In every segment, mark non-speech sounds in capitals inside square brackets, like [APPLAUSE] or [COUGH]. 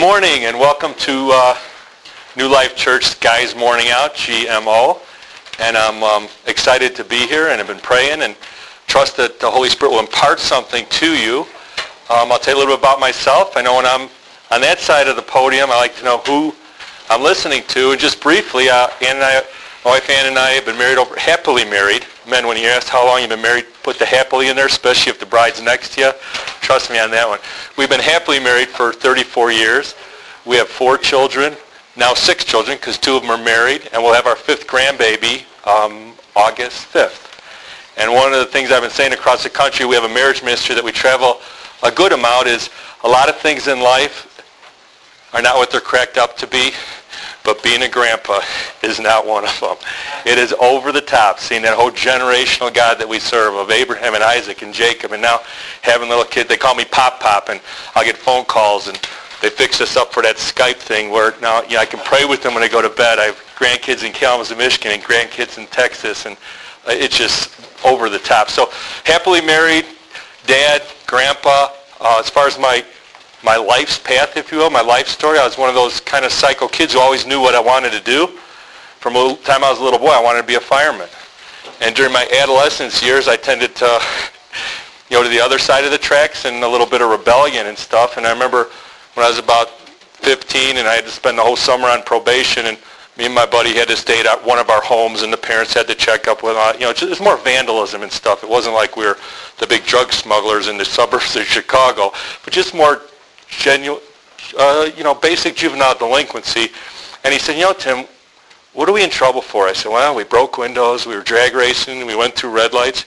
morning and welcome to uh, New Life Church Guys Morning Out, GMO. And I'm um, excited to be here and I've been praying and trust that the Holy Spirit will impart something to you. Um, I'll tell you a little bit about myself. I know when I'm on that side of the podium, I like to know who I'm listening to. And just briefly, uh, Ann and I, my wife Ann and I have been married over, happily married. Men, when you ask how long you've been married, put the happily in there, especially if the bride's next to you. Trust me on that one. We've been happily married for 34 years. We have four children, now six children because two of them are married, and we'll have our fifth grandbaby um, August 5th. And one of the things I've been saying across the country, we have a marriage ministry that we travel a good amount, is a lot of things in life are not what they're cracked up to be. But being a grandpa is not one of them. It is over the top, seeing that whole generational God that we serve of Abraham and Isaac and Jacob, and now having little kids. They call me Pop Pop, and I'll get phone calls, and they fix us up for that Skype thing where now you know, I can pray with them when I go to bed. I have grandkids in Kalamazoo, Michigan, and grandkids in Texas, and it's just over the top. So happily married, dad, grandpa. Uh, as far as my my life's path, if you will, my life story. I was one of those kind of psycho kids who always knew what I wanted to do. From the time I was a little boy, I wanted to be a fireman. And during my adolescence years, I tended to, [LAUGHS] you know, to the other side of the tracks and a little bit of rebellion and stuff. And I remember when I was about 15 and I had to spend the whole summer on probation and me and my buddy had to stay at one of our homes and the parents had to check up with, uh, you know, it's more vandalism and stuff. It wasn't like we were the big drug smugglers in the suburbs of Chicago, but just more genuine, uh, you know, basic juvenile delinquency. And he said, you know, Tim, what are we in trouble for? I said, well, we broke windows, we were drag racing, we went through red lights.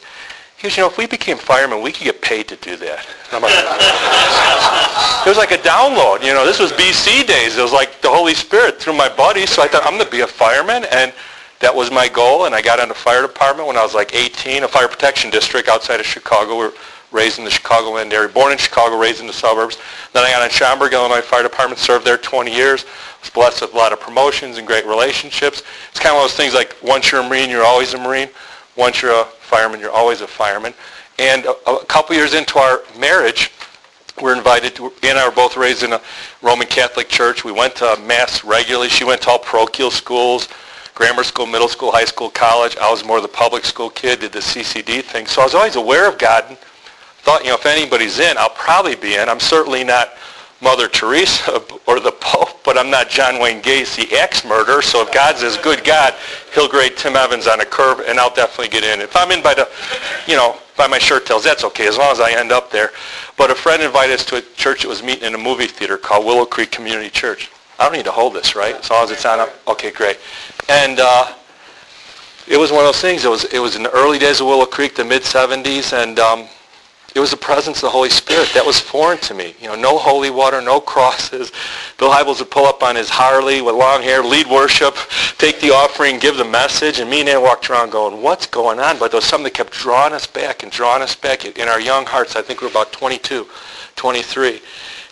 He goes, you know, if we became firemen, we could get paid to do that. Like, [LAUGHS] it was like a download. You know, this was BC days. It was like the Holy Spirit through my buddy. So I thought, I'm going to be a fireman. And that was my goal. And I got into the fire department when I was like 18, a fire protection district outside of Chicago. We raised in the Chicagoland area, born in Chicago, raised in the suburbs. Then I got on Schaumburg, Illinois Fire Department, served there 20 years. Was blessed with a lot of promotions and great relationships. It's kind of one of those things like once you're a Marine, you're always a Marine. Once you're a fireman, you're always a fireman. And a, a couple years into our marriage, we're invited to, and I were both raised in a Roman Catholic church. We went to Mass regularly. She went to all parochial schools, grammar school, middle school, high school, college. I was more the public school kid, did the CCD thing. So I was always aware of God thought, you know, if anybody's in, I'll probably be in. I'm certainly not Mother Teresa [LAUGHS] or the Pope, but I'm not John Wayne Gacy, ex-murderer. So if God's as good God, he'll grade Tim Evans on a curve, and I'll definitely get in. If I'm in by the, you know, by my shirt tails, that's okay, as long as I end up there. But a friend invited us to a church that was meeting in a movie theater called Willow Creek Community Church. I don't need to hold this, right? As long as it's on. Okay, great. And uh, it was one of those things. It was it was in the early days of Willow Creek, the mid 70s, and um, it was the presence of the Holy Spirit. That was foreign to me. You know, no holy water, no crosses. [LAUGHS] Bill Hybels would pull up on his Harley with long hair, lead worship, take the offering, give the message, and me and Ann walked around going, what's going on? But there was something that kept drawing us back and drawing us back. In our young hearts, I think we were about 22, 23.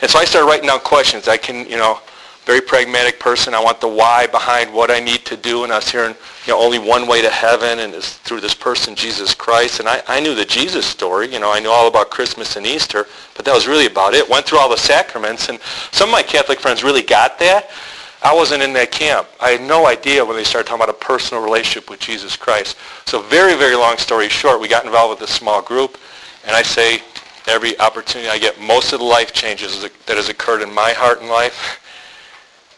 And so I started writing down questions. I can, you know, very pragmatic person. I want the why behind what I need to do. And I was hearing, you know, only one way to heaven and is through this person, Jesus Christ. And I, I knew the Jesus story. You know, I knew all about Christmas and Easter, but that was really about it. Went through all the sacraments. And some of my Catholic friends really got that. I wasn't in that camp. I had no idea when they started talking about a personal relationship with Jesus Christ. So very, very long story short, we got involved with a small group. And I say every opportunity I get, most of the life changes that has occurred in my heart and life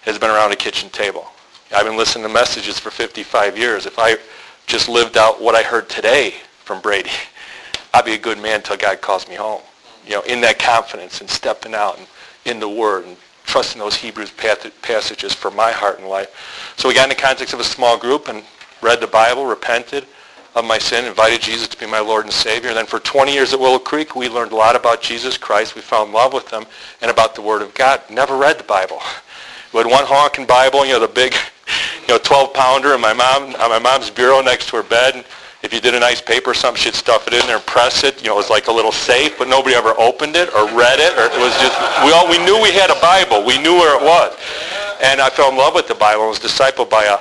has been around a kitchen table. I've been listening to messages for 55 years. If I just lived out what I heard today from Brady, [LAUGHS] I'd be a good man until God calls me home. You know, in that confidence and stepping out and in the Word and trusting those Hebrews passages for my heart and life. So we got in the context of a small group and read the Bible, repented of my sin, invited Jesus to be my Lord and Savior. And then for 20 years at Willow Creek, we learned a lot about Jesus Christ. We fell in love with him and about the Word of God. Never read the Bible. [LAUGHS] We had one honking Bible, you know, the big, you know, 12 pounder, and my mom on my mom's bureau next to her bed. If you did a nice paper or something, she'd stuff it in there and press it. You know, it was like a little safe, but nobody ever opened it or read it, or it was just we all we knew we had a Bible. We knew where it was, and I fell in love with the Bible. I was discipled by a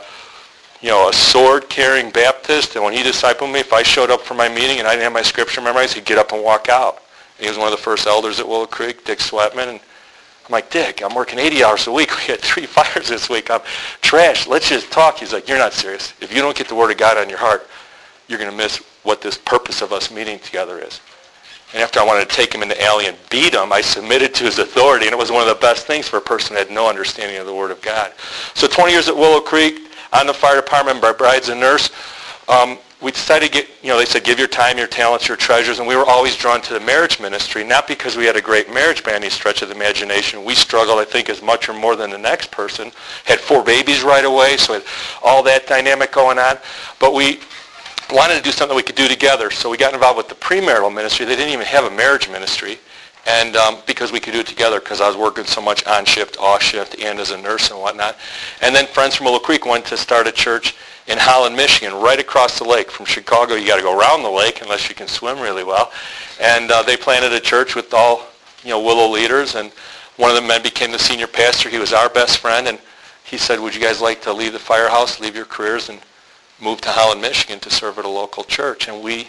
you know, a sword-carrying Baptist, and when he discipled me, if I showed up for my meeting and I didn't have my scripture memorized, he'd get up and walk out. And he was one of the first elders at Willow Creek, Dick Sweatman, and I'm like, Dick, I'm working 80 hours a week. [LAUGHS] We had three fires this week. I'm trash. Let's just talk. He's like, you're not serious. If you don't get the Word of God on your heart, you're going to miss what this purpose of us meeting together is. And after I wanted to take him into alley and beat him, I submitted to his authority, and it was one of the best things for a person that had no understanding of the Word of God. So 20 years at Willow Creek, on the fire department, my bride's a nurse. Um, we decided to get, you know, they said, give your time, your talents, your treasures, and we were always drawn to the marriage ministry, not because we had a great marriage by any stretch of the imagination. We struggled, I think, as much or more than the next person. Had four babies right away, so all that dynamic going on. But we wanted to do something we could do together, so we got involved with the premarital ministry. They didn't even have a marriage ministry, and um, because we could do it together, because I was working so much on shift, off shift, and as a nurse and whatnot. And then friends from Willow Creek went to start a church in Holland, Michigan, right across the lake from Chicago. You got to go around the lake unless you can swim really well. And uh, they planted a church with all you know Willow leaders, and one of the men became the senior pastor. He was our best friend, and he said, "Would you guys like to leave the firehouse, leave your careers, and move to Holland, Michigan to serve at a local church. And we,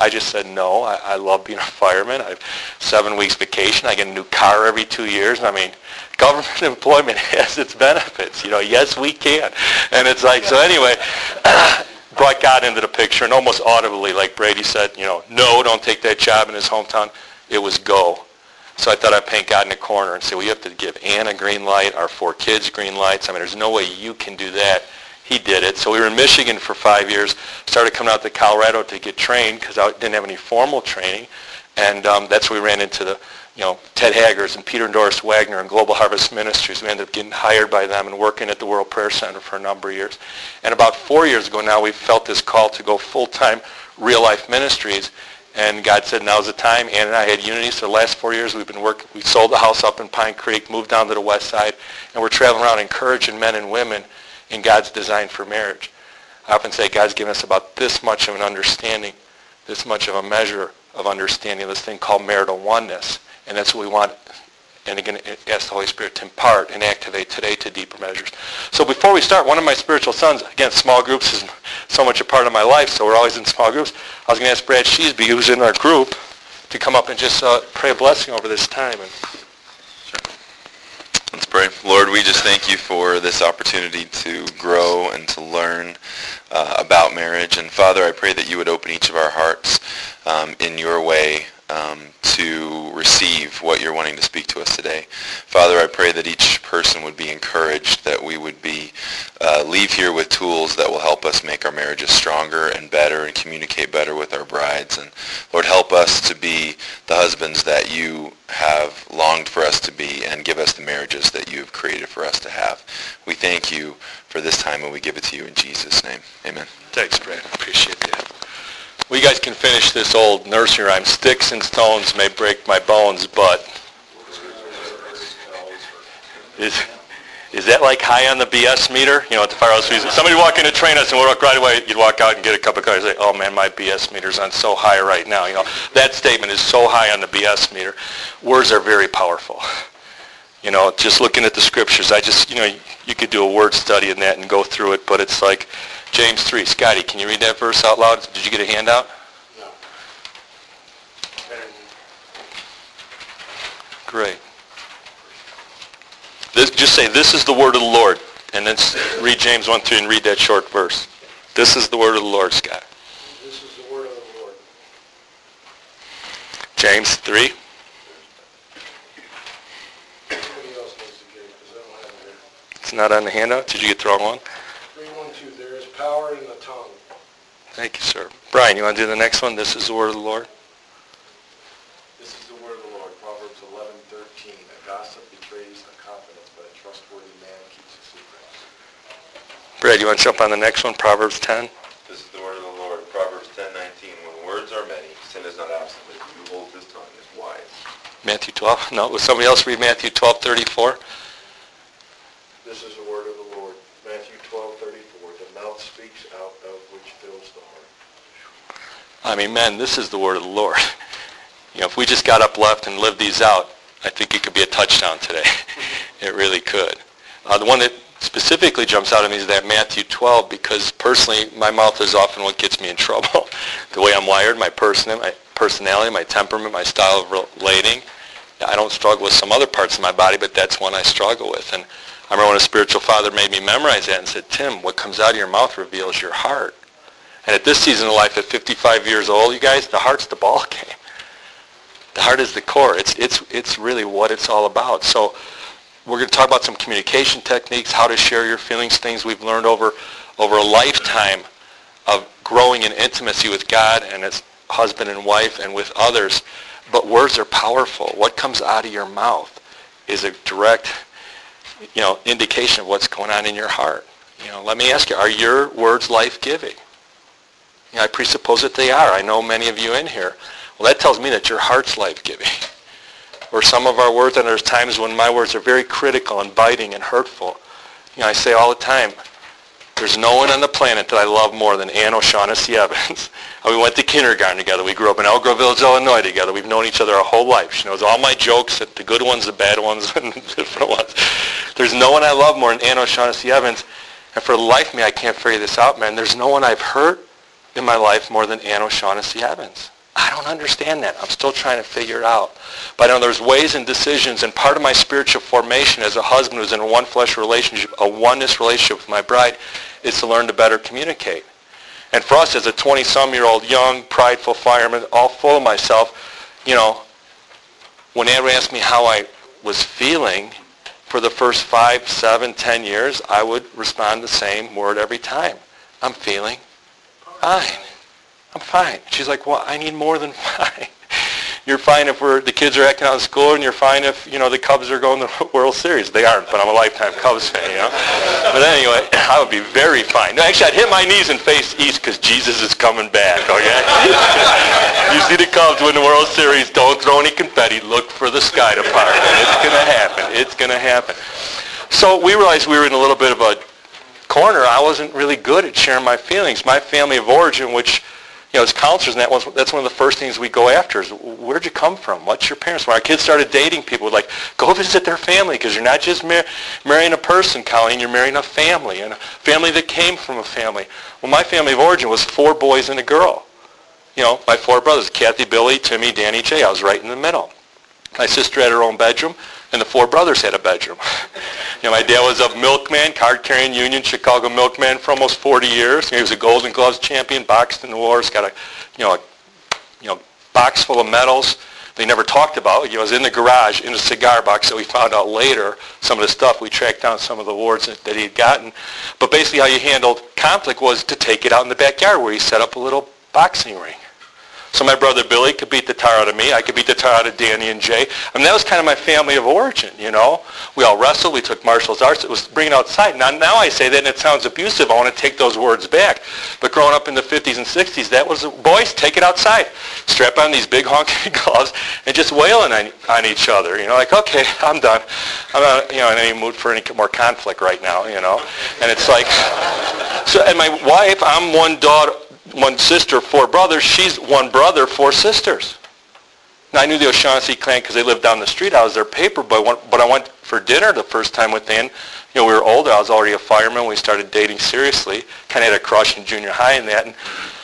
I just said no. I, I love being a [LAUGHS] fireman. I have seven weeks vacation. I get a new car every two years. I mean, [LAUGHS] government employment [LAUGHS] has its benefits. You know, yes, we can. And it's like, so anyway, [COUGHS] brought God into the picture and almost audibly, like Brady said, you know, no, don't take that job in his hometown. It was go. So I thought I'd paint God in a corner and say, well, you have to give Ann a green light, our four kids green lights. I mean, there's no way you can do that he did it. So we were in Michigan for five years, started coming out to Colorado to get trained because I didn't have any formal training. And um, that's where we ran into the, you know, Ted Haggards and Peter and Doris Wagner and Global Harvest Ministries. We ended up getting hired by them and working at the World Prayer Center for a number of years. And about four years ago now, we felt this call to go full-time real-life ministries. And God said, now's the time. Ann and I had unity. So the last four years, we've been working. We sold the house up in Pine Creek, moved down to the west side, and we're traveling around encouraging men and women in God's design for marriage. I often say God's given us about this much of an understanding, this much of a measure of understanding of this thing called marital oneness. And that's what we want, and again, ask the Holy Spirit to impart and activate today to deeper measures. So before we start, one of my spiritual sons, again, small groups is so much a part of my life, so we're always in small groups. I was going to ask Brad Sheesby, who's in our group, to come up and just uh, pray a blessing over this time. And Let's pray. Lord, we just thank you for this opportunity to grow and to learn uh, about marriage. And Father, I pray that you would open each of our hearts um, in your way um, to receive what you're wanting to speak to us today. Father, I pray that each person would be encouraged, that we would be uh, leave here with tools that will help us make our marriages stronger and better and communicate better with our brides. And Lord, help us to be the husbands that you have longed for us to be and give us the marriages that you have created for us to have. We thank you for this time and we give it to you in Jesus' name. Amen. Thanks, Brad. Appreciate that. Well, you guys can finish this old nursery rhyme. Sticks and stones may break my bones, but... Is, is that like high on the BS meter? You know, at the firehouse, somebody walk in to train us and we'll walk right away. You'd walk out and get a cup of coffee and say, oh man, my BS meter's on so high right now. You know, that statement is so high on the BS meter. Words are very powerful. You know, just looking at the scriptures, I just, you know, you could do a word study in that and go through it, but it's like James 3. Scotty, can you read that verse out loud? Did you get a handout? No. Great. This, just say, this is the word of the Lord. And then read James 1 3 and read that short verse. This is the word of the Lord, Scott. This is the word of the Lord. James 3. It's not on the handout. Did you get the wrong one? power in the tongue. Thank you, sir. Brian, you want to do the next one? This is the word of the Lord. This is the word of the Lord, Proverbs 11:13. A gossip betrays a confidence, but a trustworthy man keeps a secret. Brad, you want to jump on the next one, Proverbs 10? This is the word of the Lord, Proverbs 10:19. When words are many, sin is not absent, but he who holds his tongue is wise. Matthew 12. No, will somebody else read Matthew 12:34? This is the word of the Lord, Matthew 12:34. The mouth speaks out of which fills the heart. I mean, man, this is the word of the Lord. [LAUGHS] You know, if we just got up left and lived these out, I think it could be a touchdown today. [LAUGHS] it really could. Uh, the one that specifically jumps out at me is that Matthew 12 because personally my mouth is often what gets me in [LAUGHS] trouble. the way I'm wired, my, person, my personality, my temperament, my style of relating, I don't struggle with some other parts of my body, but that's one I struggle with. And I remember when a spiritual father made me memorize that and said, Tim, what comes out of your mouth reveals your heart. And at this season of life, at 55 years old, you guys, the heart's the ball [LAUGHS] game. The heart is the core. It's, it's, it's really what it's all about. So we're going to talk about some communication techniques, how to share your feelings, things we've learned over, over a lifetime of growing in intimacy with God and as husband and wife and with others. But words are powerful. What comes out of your mouth is a direct you know, indication of what's going on in your heart. You know, let me ask you, are your words life-giving? You I presuppose that they are. I know many of you in here. Well, that tells me that your heart's life-giving. [LAUGHS] or some of our words, and there's times when my words are very critical and biting and hurtful. You know, I say all the time, there's no one on the planet that I love more than Ann O'Shaughnessy Evans. [LAUGHS] we went to kindergarten together. We grew up in Elk Grove Village, Illinois together. We've known each other our whole life. She knows all my jokes, the good ones, the bad ones, [LAUGHS] and the different ones. There's no one I love more than Ann O'Shaughnessy Evans. And for the life of me, I can't figure this out, man. There's no one I've hurt in my life more than Ann O'Shaughnessy Evans. I don't understand that. I'm still trying to figure it out. But I know there's ways and decisions, and part of my spiritual formation as a husband who's in a one-flesh relationship, a oneness relationship with my bride, is to learn to better communicate. And for us as a 20-some-year-old young, prideful fireman, all full of myself, you know, when Andrew asked me how I was feeling for the first five, seven, ten years, I would respond the same word every time. I'm feeling fine. I'm fine. She's like, well, I need more than [LAUGHS] fine. You're fine if we're, the kids are acting out in school, and you're fine if, you know, the Cubs are going to the [LAUGHS] World Series. They aren't, but I'm a lifetime Cubs fan, you know. But anyway, [CLEARS THROAT] I would be very fine. No, actually, I'd hit my knees and face east because Jesus is coming back, okay? [LAUGHS] you see the Cubs win the World Series, don't throw any confetti. Look for the sky part. It's going to happen. It's going to happen. So we realized we were in a little bit of a corner. I wasn't really good at sharing my feelings. My family of origin, which you know, as counselors, and that was, that's one of the first things we go after is, where'd you come from? What's your parents? When our kids started dating people, like, go visit their family because you're not just mar- marrying a person, Colleen, you're marrying a family, and a family that came from a family. Well, my family of origin was four boys and a girl. You know, my four brothers, Kathy, Billy, Timmy, Danny, Jay. I was right in the middle. My sister had her own bedroom and the four brothers had a bedroom. [LAUGHS] you know, my dad was a milkman, card-carrying Union Chicago milkman for almost 40 years. He was a Golden Gloves champion, boxed in the wars, got a, you know, a, you know, box full of medals. They never talked about. It was in the garage in a cigar box that we found out later. Some of the stuff we tracked down some of the awards that, that he had gotten. But basically, how you handled conflict was to take it out in the backyard where he set up a little boxing ring. So my brother Billy could beat the tar out of me. I could beat the tar out of Danny and Jay. I mean, that was kind of my family of origin, you know. We all wrestled. We took martial arts. It was bringing outside. Now, now I say that and it sounds abusive. I want to take those words back. But growing up in the 50s and 60s, that was, boys, take it outside. Strap on these big honking [LAUGHS] gloves and just wailing on, on each other. You know, like, okay, I'm done. I'm not, you know, in any mood for any more conflict right now, you know. And it's like, [LAUGHS] so, and my wife, I'm one daughter, one sister, four brothers. She's one brother, four sisters. Now, I knew the O'Shaughnessy clan because they lived down the street. I was their paper boy. But I went for dinner the first time with Ann. You know, we were older. I was already a fireman. We started dating seriously. Kind of had a crush in junior high and that. And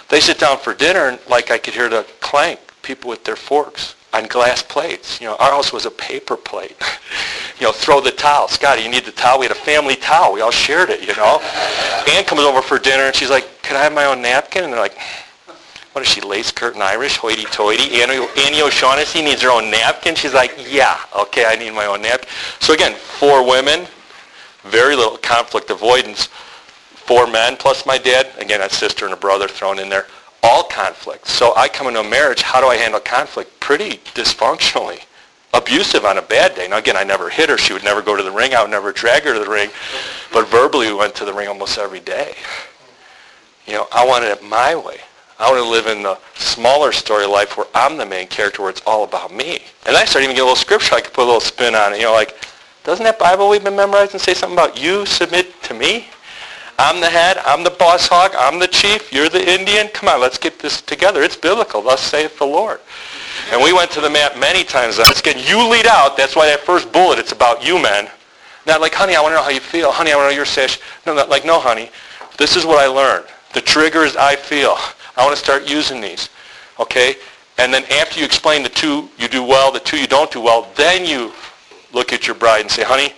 they sit down for dinner, and like I could hear the clank, people with their forks on glass plates. You know, our house was a paper plate. [LAUGHS] you know, throw the towel. Scotty, you need the towel? We had a family towel. We all shared it, you know. Ann comes over for dinner, and she's like, can I have my own napkin? And they're like, what is she, lace curtain Irish, hoity-toity? Annie, Annie O'Shaughnessy needs her own napkin? She's like, yeah, okay, I need my own napkin. So again, four women, very little conflict avoidance. Four men plus my dad, again, a sister and a brother thrown in there all conflict. So I come into a marriage, how do I handle conflict? Pretty dysfunctionally. Abusive on a bad day. Now again, I never hit her. She would never go to the ring. I would never drag her to the ring. But verbally, we went to the ring almost every day. You know, I wanted it my way. I want to live in the smaller story life where I'm the main character, where it's all about me. And I started even get a little scripture I could put a little spin on it. You know, like, doesn't that Bible we've been memorizing say something about you submit to me? I'm the head. I'm the boss hog. I'm the chief. You're the Indian. Come on, let's get this together. It's biblical. Thus saith the Lord. And we went to the map many times. Let's get you lead out. That's why that first bullet, it's about you men. Not like, honey, I want to know how you feel. Honey, I want to know your sesh. No, not like, no, honey. This is what I learned. The trigger is I feel. I want to start using these. Okay? And then after you explain the two you do well, the two you don't do well, then you look at your bride and say, honey,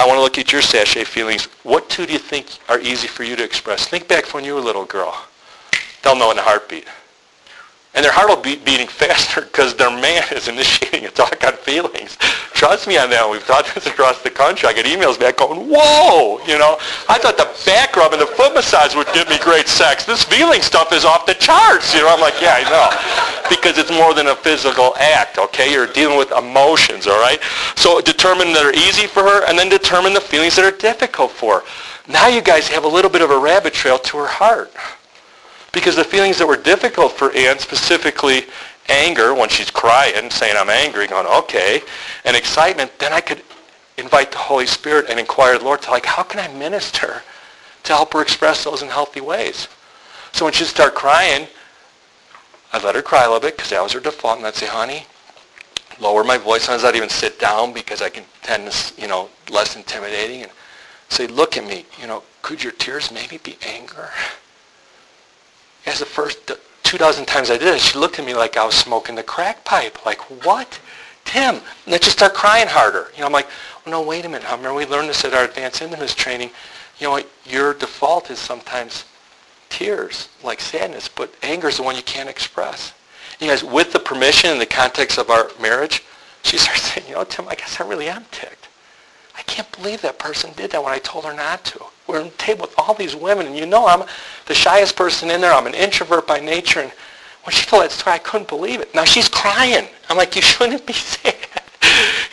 I want to look at your SASHET feelings. What two do you think are easy for you to express? Think back when you were a little girl. They'll know in a heartbeat. And their heart will be beating faster because their man is [LAUGHS] initiating a talk on feelings. Trust me on that. We've taught this across the country. I get emails back going, whoa, you know. I thought the and the foot massage would give me great sex. This feeling stuff is off the charts. You know, I'm like, yeah, I know. Because it's more than a physical act, okay? You're dealing with emotions, all right? So determine that are easy for her and then determine the feelings that are difficult for her. Now you guys have a little bit of a rabbit trail to her heart. Because the feelings that were difficult for Ann, specifically anger when she's crying, saying I'm angry, going, okay, and excitement, then I could invite the Holy Spirit and inquire the Lord to like, how can I minister to help her express those in healthy ways? So when she'd start crying, I'd let her cry a little bit because that was her default, and I'd say, honey, lower my voice. Sometimes I'd even sit down because I can tend to, you know, less intimidating and say, look at me, you know, could your tears maybe be anger? As the first two dozen times I did it, she looked at me like I was smoking the crack pipe. Like, what? Tim, let's just start crying harder. You know, I'm like, oh, no, wait a minute. I remember we learned this at our advanced intimacy training. You know? Your default is sometimes tears, like sadness, but anger is the one you can't express. You guys, with the permission and the context of our marriage, she [LAUGHS] starts saying, you know, Tim, I guess I really am ticked. I can't believe that person did that when I told her not to. We're on the table with all these women, and you know I'm the shyest person in there. I'm an introvert by nature, and when she told that story, I couldn't believe it. Now she's crying. I'm like, you shouldn't be [LAUGHS] sad.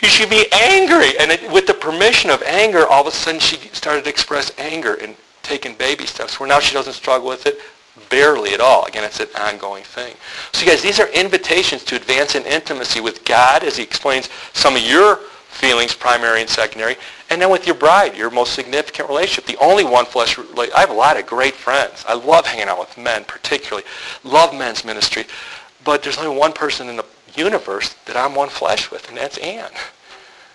You should be angry. And it, with the permission of anger, all of a sudden she started to express anger and taking baby steps, where now she doesn't struggle with it barely at all. Again, it's an ongoing thing. So you guys, these are invitations to advance in intimacy with God as he explains some of your feelings, primary and secondary, and then with your bride, your most significant relationship, the only one flesh. I have a lot of great friends. I love hanging out with men, particularly. Love men's ministry, but there's only one person in the universe that I'm one flesh with, and that's Ann.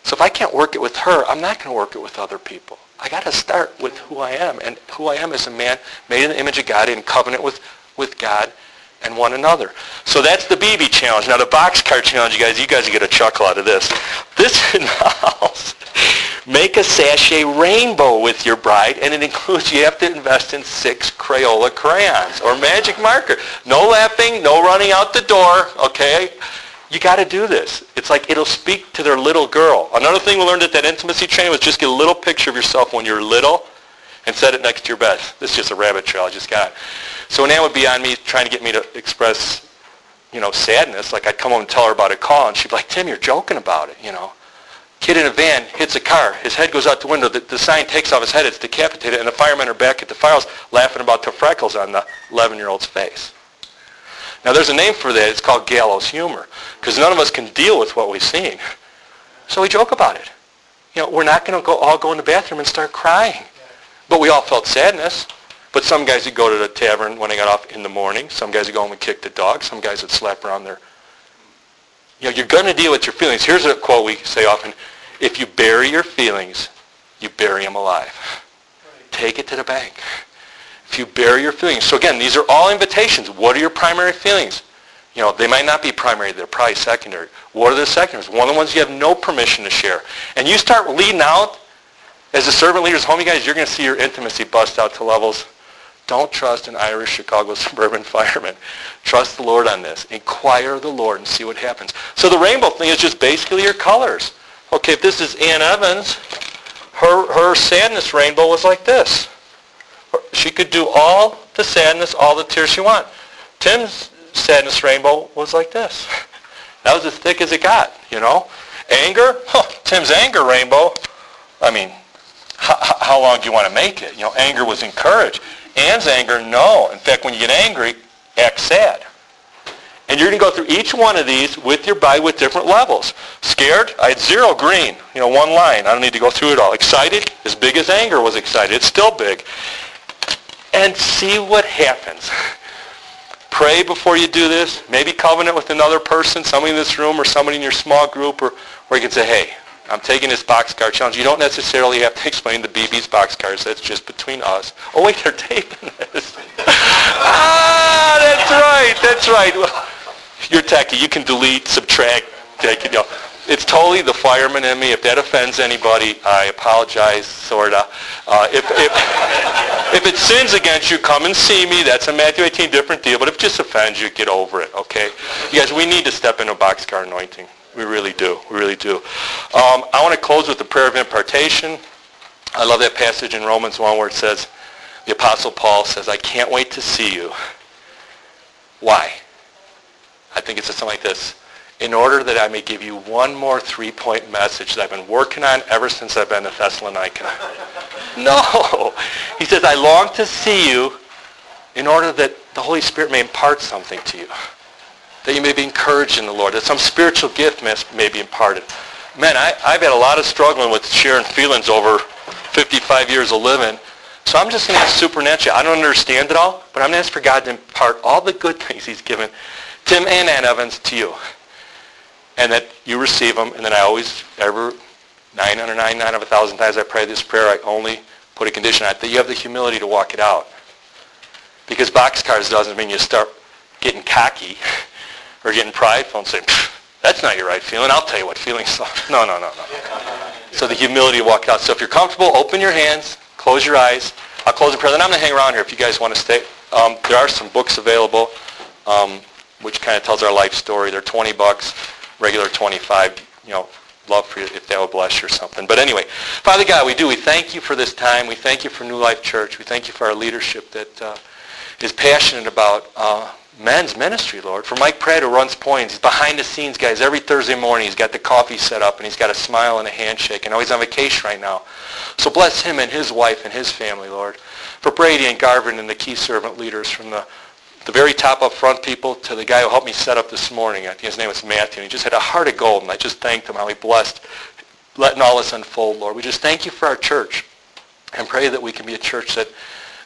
So if I can't work it with her, I'm not going to work it with other people. I got to start with who I am, and who I am is a man made in the image of God in covenant with, with God and one another. So that's the BB challenge. Now the boxcar challenge, you guys, you guys get a chuckle out of this. This [LAUGHS] involves make a SASHET rainbow with your bride, and it includes you have to invest in six Crayola crayons or magic marker. No laughing, no running out the door, okay? You got to do this. It's like it'll speak to their little girl. Another thing we learned at that intimacy training was just get a little picture of yourself when you're little and set it next to your bed. This is just a rabbit trail I just got. So Ann would be on me trying to get me to express, you know, sadness, like I'd come home and tell her about a call, and she'd be like, Tim, you're joking about it, you know. Kid in a van hits a car. His head goes out the window. The, the sign takes off his head. It's decapitated, and the firemen are back at the firehouse laughing about the freckles on the 11-year-old's face. Now, there's a name for that. It's called gallows humor, because none of us can deal with what we've seen. So we joke about it. You know, we're not going to go all go in the bathroom and start crying. But we all felt sadness. But some guys would go to the tavern when they got off in the morning. Some guys would go home and kick the dog. Some guys would slap around their... You know, you're going to deal with your feelings. Here's a quote we say often. If you bury your feelings, you bury them alive. Take it to the bank. If you bury your feelings. So again, these are all invitations. What are your primary feelings? You know, they might not be primary. They're probably secondary. What are the secondaries? One of the ones you have no permission to share. And you start leading out as a servant leader's home, you guys, you're going to see your intimacy bust out to levels don't trust an Irish Chicago [LAUGHS] suburban fireman. Trust the Lord on this. Inquire the Lord and see what happens. So the rainbow thing is just basically your colors. Okay, if this is Ann Evans, her, her sadness rainbow was like this. She could do all the sadness, all the tears she want. Tim's sadness rainbow was like this. [LAUGHS] That was as thick as it got, you know. Anger, huh, Tim's anger rainbow, I mean, how, how long do you want to make it? You know, anger was encouraged. Ann's anger, no. In fact, when you get angry, act sad. And you're going to go through each one of these with your body with different levels. Scared? I had zero green. You know, one line. I don't need to go through it all. Excited? As big as anger was excited. It's still big. And see what happens. Pray before you do this. Maybe covenant with another person, somebody in this room or somebody in your small group, or, or you can say, hey, I'm taking this boxcar challenge. You don't necessarily have to [LAUGHS] explain the BB's boxcars. That's just between us. Oh, wait, they're taping this. [LAUGHS] ah, that's right. That's right. you're techie. You can delete, subtract, take you know. It's totally the fireman in me. If that offends anybody, I apologize, sorta. Uh, if, if, [LAUGHS] if it sins against you, come and see me. That's a Matthew 18 different deal. But if it just offends you, get over it, okay? You guys, we need to step into boxcar anointing. We really do. We really do. Um, I want to close with the prayer of impartation. I love that passage in Romans 1 where it says, the Apostle Paul says, I can't wait to see you. Why? I think it says something like this. In order that I may give you one more three-point message that I've been working on ever since I've been to Thessalonica. [LAUGHS] no! He says, I long to see you in order that the Holy Spirit may impart something to you. That you may be encouraged in the Lord. That some spiritual gift may, may be imparted. Man, I, I've had a lot of struggling with sharing feelings over 55 years of living. So I'm just going to ask supernaturally. I don't understand it all, but I'm going to ask for God to impart all the good [LAUGHS] things he's given Tim and Ann Evans to you. And that you receive them. And then I always, ever, 999 out of a thousand times I pray this prayer, I only put a condition on it, that you have the humility to walk it out. Because boxcars doesn't mean you start getting cocky [LAUGHS] or getting prideful and say, that's not your right feeling. I'll tell you what feelings are. [LAUGHS] No, no, no, no. So the humility to walk out. So if you're comfortable, open your hands, close your eyes. I'll close in prayer. Then I'm going to hang around here if you guys want to stay. Um, there are some books available, um, which kind of tells our life story. They're 20 bucks, regular 25. You know, love for you if that would bless you or something. But anyway, Father God, we do. We thank you for this time. We thank you for New Life Church. We thank you for our leadership that uh, is passionate about uh, men's ministry, Lord. For Mike Pratt, who runs Points, he's behind the scenes, guys. Every Thursday morning, he's got the coffee set up, and he's got a smile and a handshake. And know he's on vacation right now. So bless him and his wife and his family, Lord. For Brady and Garvin and the key servant leaders from the, the very top up front people to the guy who helped me set up this morning. I think his name was Matthew. And he just had a heart of gold, and I just thanked him how he blessed letting all this unfold, Lord. We just thank you for our church and pray that we can be a church that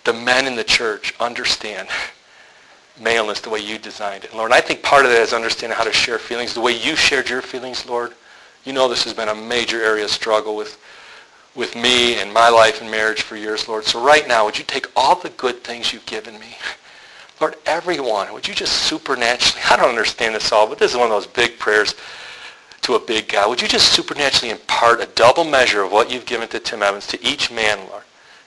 the men in the church understand [LAUGHS] maleness the way you designed it. Lord, I think part of that is understanding how to share feelings the way you shared your feelings, Lord. You know this has been a major area of struggle with, with me and my life and marriage for years, Lord. So right now, would you take all the good things you've given me? Lord, everyone, would you just supernaturally, I don't understand this all, but this is one of those big prayers to a big God. Would you just supernaturally impart a double measure of what you've given to Tim Evans to each man, Lord?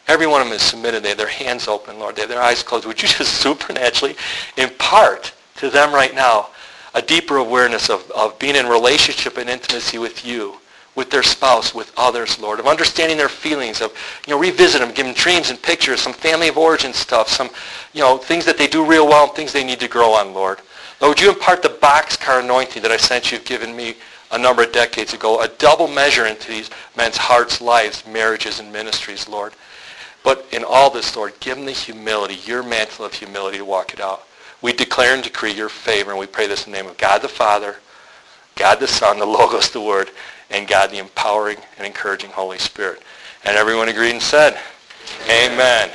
Every one of them is submitted. They have their hands open, Lord. They have their eyes closed. Would you just [LAUGHS] supernaturally impart to them right now a deeper awareness of, of being in relationship and intimacy with you, with their spouse, with others, Lord, of understanding their feelings, of, you know, revisit them, give them dreams and pictures, some family of origin stuff, some, you know, things that they do real well and things they need to grow on, Lord. Lord, would you impart the boxcar anointing that I sent you've given me a number of decades ago, a double measure into these men's hearts, lives, marriages, and ministries, Lord. But in all this, Lord, give them the humility, your mantle of humility to walk it out. We declare and decree your favor, and we pray this in the name of God the Father, God the Son, the Logos, the Word, and God the empowering and encouraging Holy Spirit. And everyone agreed and said, Amen. Amen.